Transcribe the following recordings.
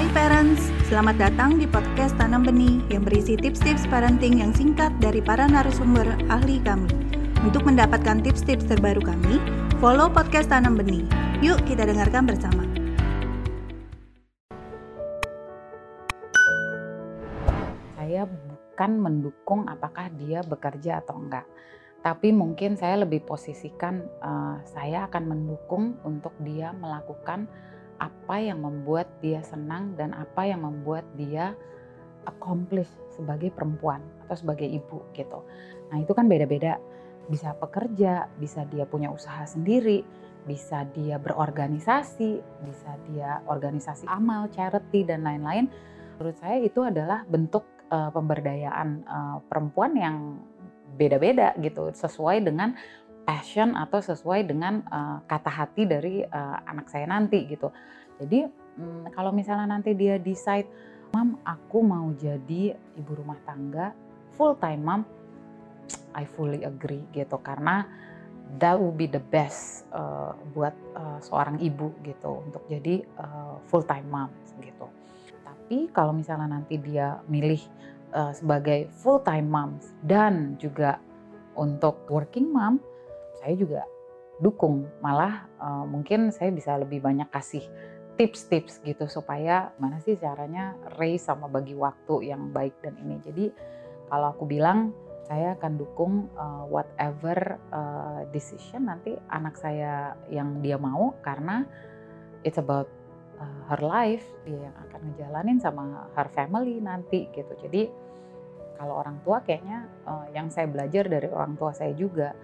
Hai parents, selamat datang di podcast Tanam Benih yang berisi tips-tips parenting yang singkat dari para narasumber ahli kami. Untuk mendapatkan tips-tips terbaru kami, follow podcast Tanam Benih. Yuk kita dengarkan bersama. Saya bukan mendukung apakah dia bekerja atau enggak. Tapi mungkin saya lebih posisikan uh, saya akan mendukung untuk dia melakukan apa yang membuat dia senang dan apa yang membuat dia accomplish sebagai perempuan atau sebagai ibu gitu. Nah itu kan beda-beda. Bisa pekerja, bisa dia punya usaha sendiri, bisa dia berorganisasi, bisa dia organisasi amal, charity dan lain-lain. Menurut saya itu adalah bentuk uh, pemberdayaan uh, perempuan yang beda-beda gitu, sesuai dengan passion atau sesuai dengan uh, kata hati dari uh, anak saya nanti gitu. Jadi um, kalau misalnya nanti dia decide, mam aku mau jadi ibu rumah tangga full time mom, I fully agree gitu karena that would be the best uh, buat uh, seorang ibu gitu untuk jadi uh, full time mom gitu. Tapi kalau misalnya nanti dia milih uh, sebagai full time mom dan juga untuk working mom saya juga dukung malah uh, mungkin saya bisa lebih banyak kasih tips-tips gitu supaya mana sih caranya raise sama bagi waktu yang baik dan ini. Jadi kalau aku bilang saya akan dukung uh, whatever uh, decision nanti anak saya yang dia mau karena it's about uh, her life dia yang akan ngejalanin sama her family nanti gitu. Jadi kalau orang tua kayaknya uh, yang saya belajar dari orang tua saya juga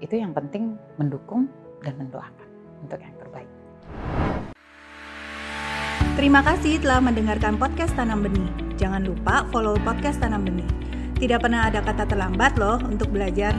itu yang penting mendukung dan mendoakan untuk yang terbaik. Terima kasih telah mendengarkan podcast Tanam Benih. Jangan lupa follow podcast Tanam Benih. Tidak pernah ada kata terlambat loh untuk belajar.